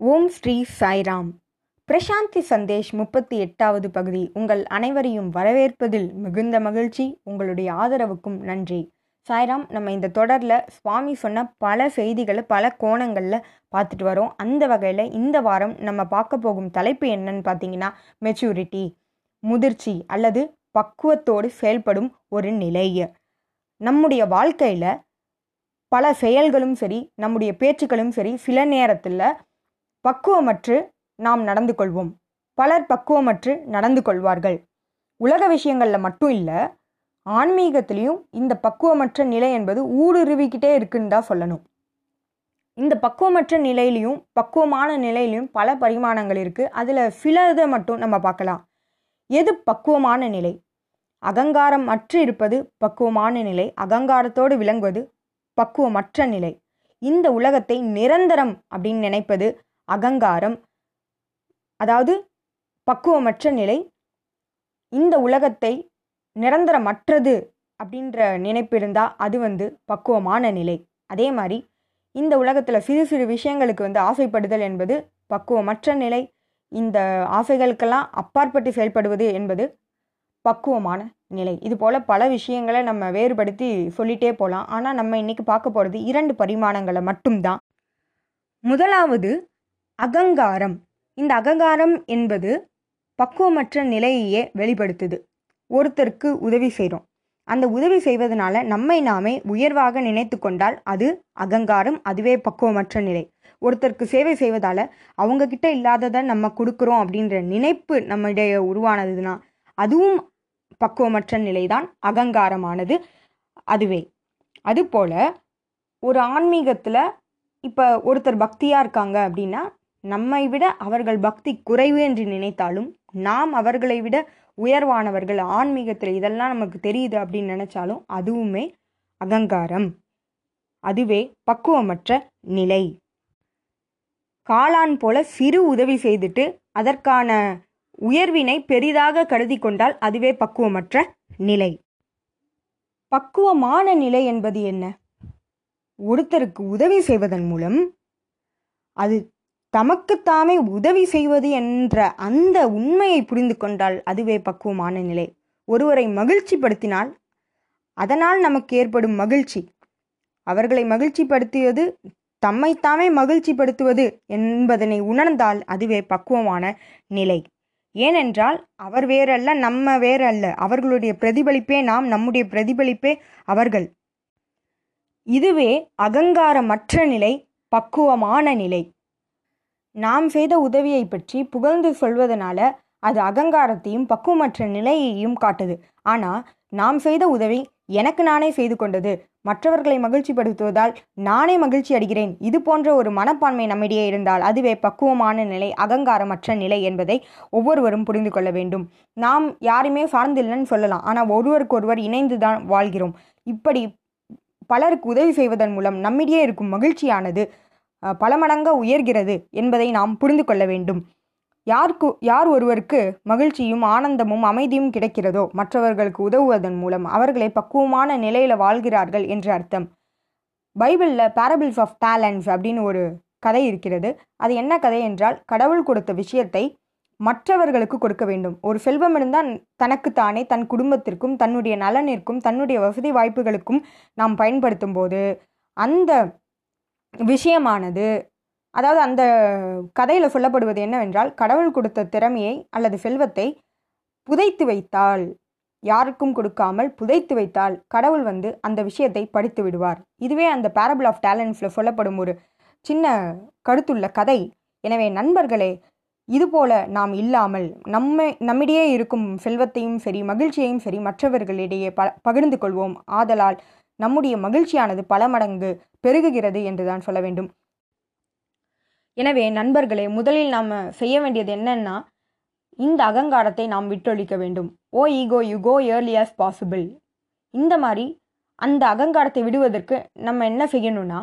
ஓம் ஸ்ரீ சாய்ராம். பிரசாந்தி சந்தேஷ் முப்பத்தி எட்டாவது பகுதி. உங்கள் அனைவரையும் வரவேற்பதில் மிகுந்த மகிழ்ச்சி. உங்களுடைய ஆதரவுக்கும் நன்றி. சாய்ராம் நம்ம இந்த தொடரில் சுவாமி சொன்ன பல செய்திகளை பல கோணங்களில் பார்த்துட்டு வரோம். அந்த வகையில் இந்த வாரம் நம்ம பார்க்க போகும் தலைப்பு என்னன்னு பார்த்தீங்கன்னா மெச்சூரிட்டி முதிர்ச்சி அல்லது பக்குவத்தோடு செயல்படும் ஒரு நிலை. நம்முடைய வாழ்க்கையில் பல செயல்களும் சரி நம்முடைய பேச்சுக்களும் சரி சில நேரத்தில் பக்குவமற்று நாம் நடந்து கொள்வோம். பலர் பக்குவமற்று நடந்து கொள்வார்கள். உலக விஷயங்களில் மட்டும் இல்லை ஆன்மீகத்திலையும் இந்த பக்குவமற்ற நிலை என்பது ஊடுருவிக்கிட்டே இருக்குன்னு தான் சொல்லணும். இந்த பக்குவமற்ற நிலையிலையும் பக்குவமான நிலையிலையும் பல பரிமாணங்கள் இருக்குது அதில் சில இதை மட்டும் நம்ம பார்க்கலாம். எது பக்குவமான நிலை? அகங்காரம் அற்று இருப்பது பக்குவமான நிலை. அகங்காரத்தோடு விளங்குவது பக்குவமற்ற நிலை. இந்த உலகத்தை நிரந்தரம் அப்படின்னு நினைப்பது அகங்காரம் அதாவது பக்குவமற்ற நிலை இந்த உலகத்தை நிரந்தரமற்றது அப்படின்ற நினைப்பு இருந்தால் அது வந்து பக்குவமான நிலை. அதே மாதிரி இந்த உலகத்தில் சிறு சிறு விஷயங்களுக்கு வந்து ஆசைப்படுதல் என்பது பக்குவமற்ற நிலை. இந்த ஆசைகளுக்கெல்லாம் அப்பாற்பட்டு செயல்படுவது என்பது பக்குவமான நிலை. இது போல் பல விஷயங்களை நம்ம வேறுபடுத்தி சொல்லிட்டே போகலாம் ஆனால் நம்ம இன்றைக்கி பார்க்க போகிறது இரண்டு பரிமாணங்களை மட்டும்தான். முதலாவது அகங்காரம். இந்த அகங்காரம் என்பது பக்குவமற்ற நிலையையே வெளிப்படுத்துது. ஒருத்தருக்கு உதவி செய்கிறோம் அந்த உதவி செய்வதனால நம்மை நாமே உயர்வாக நினைத்து கொண்டால் அது அகங்காரம் அதுவே பக்குவமற்ற நிலை. ஒருத்தருக்கு சேவை செய்வதால் அவங்க கிட்ட இல்லாததை நம்ம கொடுக்குறோம் அப்படின்ற நினைப்பு நம்மிடையே உருவானதுன்னா அதுவும் பக்குவமற்ற நிலைதான் அகங்காரமானது அதுவே. அதுபோல் ஒரு ஆன்மீகத்தில் இப்போ ஒருத்தர் பக்தியாக இருக்காங்க அப்படின்னா நம்மை விட அவர்கள் பக்தி குறைவு என்று நினைத்தாலும் நாம் அவர்களை விட உயர்வானவர்கள். ஆன்மீகத்தில் இதெல்லாம் நமக்கு தெரியுது அப்படின்னு நினச்சாலும் அதுவுமே அகங்காரம். அதுவே பக்குவமற்ற நிலை. காளான் போல சிறு உதவி செய்துட்டு அதற்கான உயர்வினை பெரிதாக கருதி கொண்டால் அதுவே பக்குவமற்ற நிலை. பக்குவமான நிலை என்பது என்ன? ஒருத்தருக்கு உதவி செய்வதன் மூலம் அது தமக்குத்தாமே உதவி செய்வது என்ற அந்த உண்மையை புரிந்து கொண்டால் அதுவே பக்குவமான நிலை. ஒருவரை மகிழ்ச்சிப்படுத்தினால் அதனால் நமக்கு ஏற்படும் மகிழ்ச்சி. அவர்களை மகிழ்ச்சிப்படுத்தியது தம்மைத்தாமே மகிழ்ச்சிப்படுத்துவது என்பதனை உணர்ந்தால் அதுவே பக்குவமான நிலை. ஏனென்றால் அவர் வேறல்ல நம்ம வேறல்ல. அவர்களுடைய பிரதிபலிப்பே நாம் நம்முடைய பிரதிபலிப்பே அவர்கள். இதுவே அகங்காரமற்ற நிலை பக்குவமான நிலை. நாம் செய்த உதவியை பற்றி புகழ்ந்து சொல்வதனால அது அகங்காரத்தையும் பக்குவமற்ற நிலையையும் காட்டுது. ஆனால் நாம் செய்த உதவி எனக்கு நானே செய்து கொண்டது. மற்றவர்களை மகிழ்ச்சிப்படுத்துவதால் நானே மகிழ்ச்சி அடைகிறேன். இது போன்ற ஒரு மனப்பான்மை நம்மிடையே இருந்தால் அதுவே பக்குவமான நிலை அகங்காரமற்ற நிலை என்பதை ஒவ்வொருவரும் புரிந்து கொள்ள வேண்டும். நாம் யாருமே சார்ந்தில்லைன்னு சொல்லலாம். ஆனால் ஒருவருக்கொருவர் இணைந்து தான் வாழ்கிறோம். இப்படி பலருக்கு உதவி செய்வதன் மூலம் நம்மிடையே இருக்கும் மகிழ்ச்சியானது பல மடங்கு உயர்கிறது என்பதை நாம் புரிந்து கொள்ள வேண்டும். யாருக்கு யார் ஒருவருக்கு மகிழ்ச்சியும் ஆனந்தமும் அமைதியும் கிடைக்கிறதோ மற்றவர்களுக்கு உதவுவதன் மூலம் அவர்களை பக்குவமான நிலையில் வாழ்கிறார்கள் என்று அர்த்தம். பைபிளில் பேரபிள்ஸ் ஆஃப் டேலண்ட்ஸ் அப்படின்னு ஒரு கதை இருக்கிறது. அது என்ன கதை என்றால் கடவுள் கொடுத்த விஷயத்தை மற்றவர்களுக்கு கொடுக்க வேண்டும். ஒரு செல்வம் இருந்தால் தனக்குத்தானே தன் குடும்பத்திற்கும் தன்னுடைய நலனிற்கும் தன்னுடைய வசதி வாய்ப்புகளுக்கும் நாம் பயன்படுத்தும் போது அந்த விஷயமானது. அதாவது அந்த கதையில் சொல்லப்படுவது என்னவென்றால் கடவுள் கொடுத்த திறமையை அல்லது செல்வத்தை புதைத்து வைத்தால் யாருக்கும் கொடுக்காமல் புதைத்து வைத்தால் கடவுள் வந்து அந்த விஷயத்தை படித்து விடுவார். இதுவே அந்த பேரபிள் ஆஃப் டேலண்ட்ஸில் சொல்லப்படும் ஒரு சின்ன கருத்துள்ள கதை. எனவே நண்பர்களே இதுபோல நாம் இல்லாமல் நம்மை நம்மிடையே இருக்கும் செல்வத்தையும் சரி மகிழ்ச்சியையும் சரி மற்றவர்களிடையே ப பகிர்ந்து கொள்வோம். ஆதலால் நம்முடைய மகிழ்ச்சியானது பல மடங்கு பெருகுகிறது என்றுதான் சொல்ல வேண்டும். எனவே நண்பர்களே முதலில் நாம் செய்ய வேண்டியது என்னன்னா இந்த அகங்காரத்தை நாம் விட்டொழிக்க வேண்டும். ஓ ego you go early as possible இந்த மாதிரி அந்த அகங்காரத்தை விடுவதற்கு நம்ம என்ன செய்யணும்னா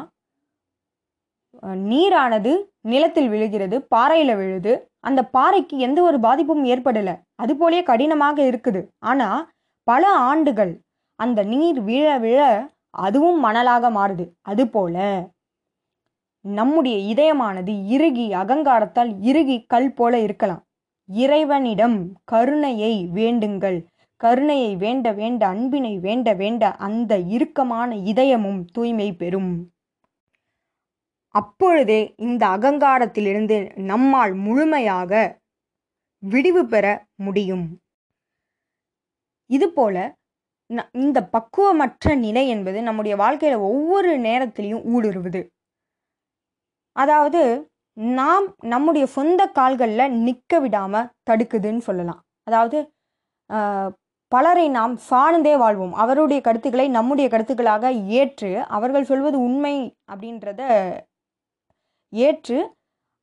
நீரானது நிலத்தில் விழுகிறது பாறையில் விழுது அந்த பாறைக்கு எந்த ஒரு பாதிப்பும் ஏற்படலை. அதுபோலே கடினமாக இருக்குது. ஆனால் பல ஆண்டுகள் அந்த நீர் விழ விழ அதுவும் மணலாக மாறுது. அதுபோல நம்முடைய இதயமானது இறுகி அகங்காரத்தால் இறுகி கல் போல இருக்கலாம். இறைவனிடம் கருணையை வேண்டுங்கள். கருணையை வேண்ட வேண்ட அன்பினை வேண்ட வேண்ட அந்த இறுக்கமான இதயமும் தூய்மை பெறும். அப்பொழுதே இந்த அகங்காரத்திலிருந்து நம்மால் முழுமையாக விடிவு பெற முடியும். இதுபோல இந்த பக்குவமற்ற நிலை என்பது நம்முடைய வாழ்க்கையில் ஒவ்வொரு நேரத்திலையும் ஊடுருவுது. அதாவது நாம் நம்முடைய சொந்த கால்களில் நிற்க விடாமல் தடுக்குதுன்னு சொல்லலாம். அதாவது பலரை நாம் சார்ந்தே வாழ்வோம். அவருடைய கருத்துக்களை நம்முடைய கருத்துக்களாக ஏற்று அவர்கள் சொல்வது உண்மை அப்படின்றத ஏற்று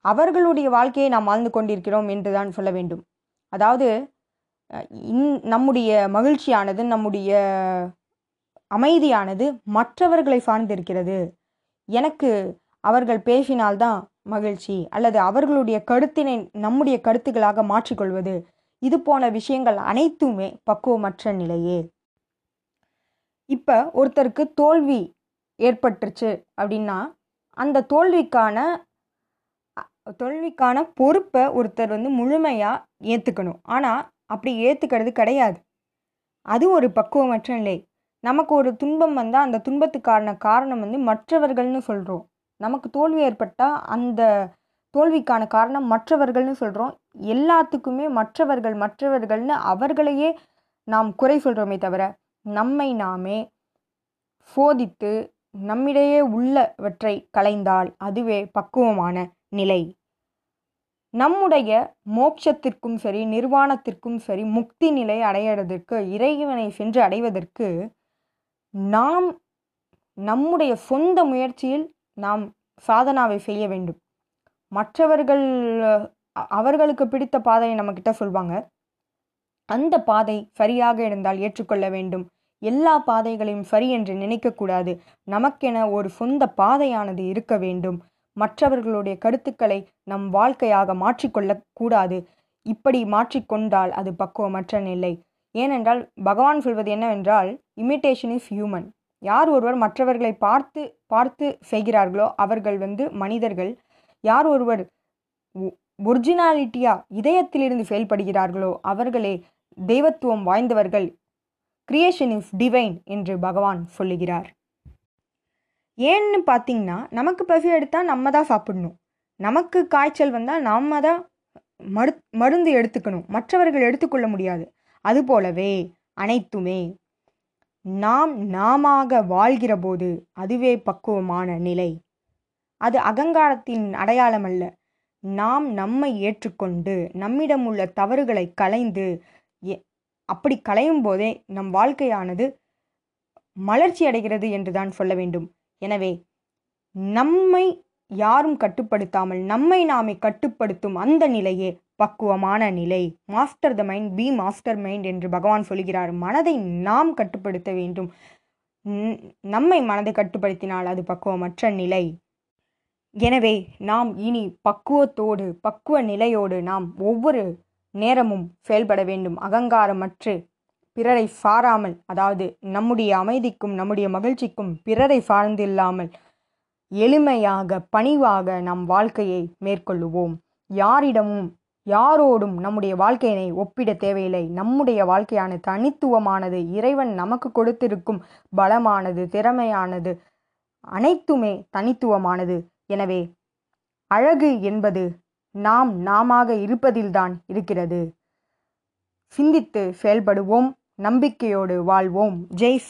அவர்களுடைய வாழ்க்கையை நாம் வாழ்ந்து கொண்டிருக்கிறோம் என்று தான் சொல்ல வேண்டும். அதாவது இன் நம்முடைய மகிழ்ச்சியானது நம்முடைய அமைதியானது மற்றவர்களை சார்ந்திருக்கிறது. எனக்கு அவர்கள் பேசினால்தான் மகிழ்ச்சி அல்லது அவர்களுடைய கருத்தினை நம்முடைய கருத்துக்களாக மாற்றிக்கொள்வது. இது போன விஷயங்கள் அனைத்துமே பக்குவமற்ற நிலையே. இப்போ ஒருத்தருக்கு தோல்வி ஏற்பட்டுருச்சு அப்படின்னா அந்த தோல்விக்கான தோல்விக்கான பொறுப்பை ஒருத்தர் வந்து முழுமையாக ஏற்றுக்கணும் ஆனால் அப்படி ஏற்றுக்கிறது கிடையாது. அது ஒரு பக்குவமற்ற நிலை. நமக்கு ஒரு துன்பம் வந்தால் அந்த துன்பத்துக்கான காரணம் வந்து மற்றவர்கள்னு சொல்கிறோம் நமக்கு தோல்வி ஏற்பட்டால் அந்த தோல்விக்கான காரணம் மற்றவர்கள்னு சொல்கிறோம் எல்லாத்துக்குமே மற்றவர்கள் மற்றவர்கள்னு அவர்களையே நாம் குறை சொல்கிறோமே தவிர நம்மை நாமே சோதித்து நம்மிடையே உள்ளவற்றை களைந்தால் அதுவே பக்குவமான நிலை. நம்முடைய மோட்சத்திற்கும் சரி நிர்வாணத்திற்கும் சரி முக்தி நிலை அடையிறதற்கு இறைவனை சென்று அடைவதற்கு நாம் நம்முடைய சொந்த முயற்சியில் நாம் சாதனாவை செய்ய வேண்டும். மற்றவர்கள் அவர்களுக்கு பிடித்த பாதையை நம்மக்கிட்ட சொல்வாங்க. அந்த பாதை சரியாக இருந்தால் ஏற்றுக்கொள்ள வேண்டும். எல்லா பாதைகளையும் சரி என்று நினைக்கக்கூடாது. நமக்கென ஒரு சொந்த பாதையானது இருக்க வேண்டும். மற்றவர்களுடைய கருத்துக்களை நம் வாழ்க்கையாக மாற்றிக்கொள்ளக்கூடாது இப்படி மாற்றிக்கொண்டால் அது பக்குவமற்ற நிலை. ஏனென்றால் பகவான் சொல்வது என்னவென்றால் இமிட்டேஷன் இஸ் ஹியூமன் யார் ஒருவர் மற்றவர்களை பார்த்து பார்த்து செய்கிறார்களோ அவர்கள் வந்து மனிதர்கள். யார் ஒருவர் ஒரிஜினாலிட்டியாக இதயத்திலிருந்து செயல்படுகிறார்களோ அவர்களே தெய்வத்துவம் வாய்ந்தவர்கள். கிரியேஷன் இஸ் டிவைன் என்று பகவான் சொல்லுகிறார். ஏன்னு பார்த்தீங்கன்னா நமக்கு பசி எடுத்தால் நம்ம தான் சாப்பிடணும். நமக்கு காய்ச்சல் வந்தால் நாம் தான் மரு மருந்து எடுத்துக்கணும். மற்றவர்கள் எடுத்துக்கொள்ள முடியாது. அதுபோலவே அனைத்துமே நாம் நாமாக வாழ்கிற போது அதுவே பக்குவமான நிலை. அது அகங்காரத்தின் அடையாளம் அல்ல. நாம் நம்மை ஏற்றுக்கொண்டு நம்மிடம் உள்ள தவறுகளை களைந்து எ- அப்படி களையும் போதே நம் வாழ்க்கையானது மலர்ச்சி அடைகிறது என்றுதான் சொல்ல வேண்டும். எனவே நம்மை யாரும் கட்டுப்படுத்தாமல் நம்மை நாமே கட்டுப்படுத்தும் அந்த நிலையே பக்குவமான நிலை. Master the mind be master mind என்று பகவான் சொல்கிறார். மனதை நாம் கட்டுப்படுத்த வேண்டும். நம்மை மனதை கட்டுப்படுத்தினால் அது பக்குவமற்ற நிலை. எனவே நாம் இனி பக்குவத்தோடு பக்குவ நிலையோடு நாம் ஒவ்வொரு நேரமும் செயல்பட வேண்டும். அகங்காரமற்று பிறரை சாராமல் அதாவது நம்முடைய அமைதிக்கும் நம்முடைய மகிழ்ச்சிக்கும் பிறரை சார்ந்தில்லாமல் எளிமையாக பணிவாக நம் வாழ்க்கையை மேற்கொள்ளுவோம். யாரிடமும் யாரோடும் நம்முடைய வாழ்க்கையினை ஒப்பிட தேவையில்லை. நம்முடைய வாழ்க்கையான தனித்துவமானது இறைவன் நமக்கு கொடுத்திருக்கும் பலமானது திறமையானது அனைத்துமே தனித்துவமானது. எனவே அழகு என்பது நாம் நாமாக இருப்பதில்தான் இருக்கிறது. சிந்தித்து செயல்படுவோம். நம்பிக்கையோடு வாழ்வோம். ஜெய் சா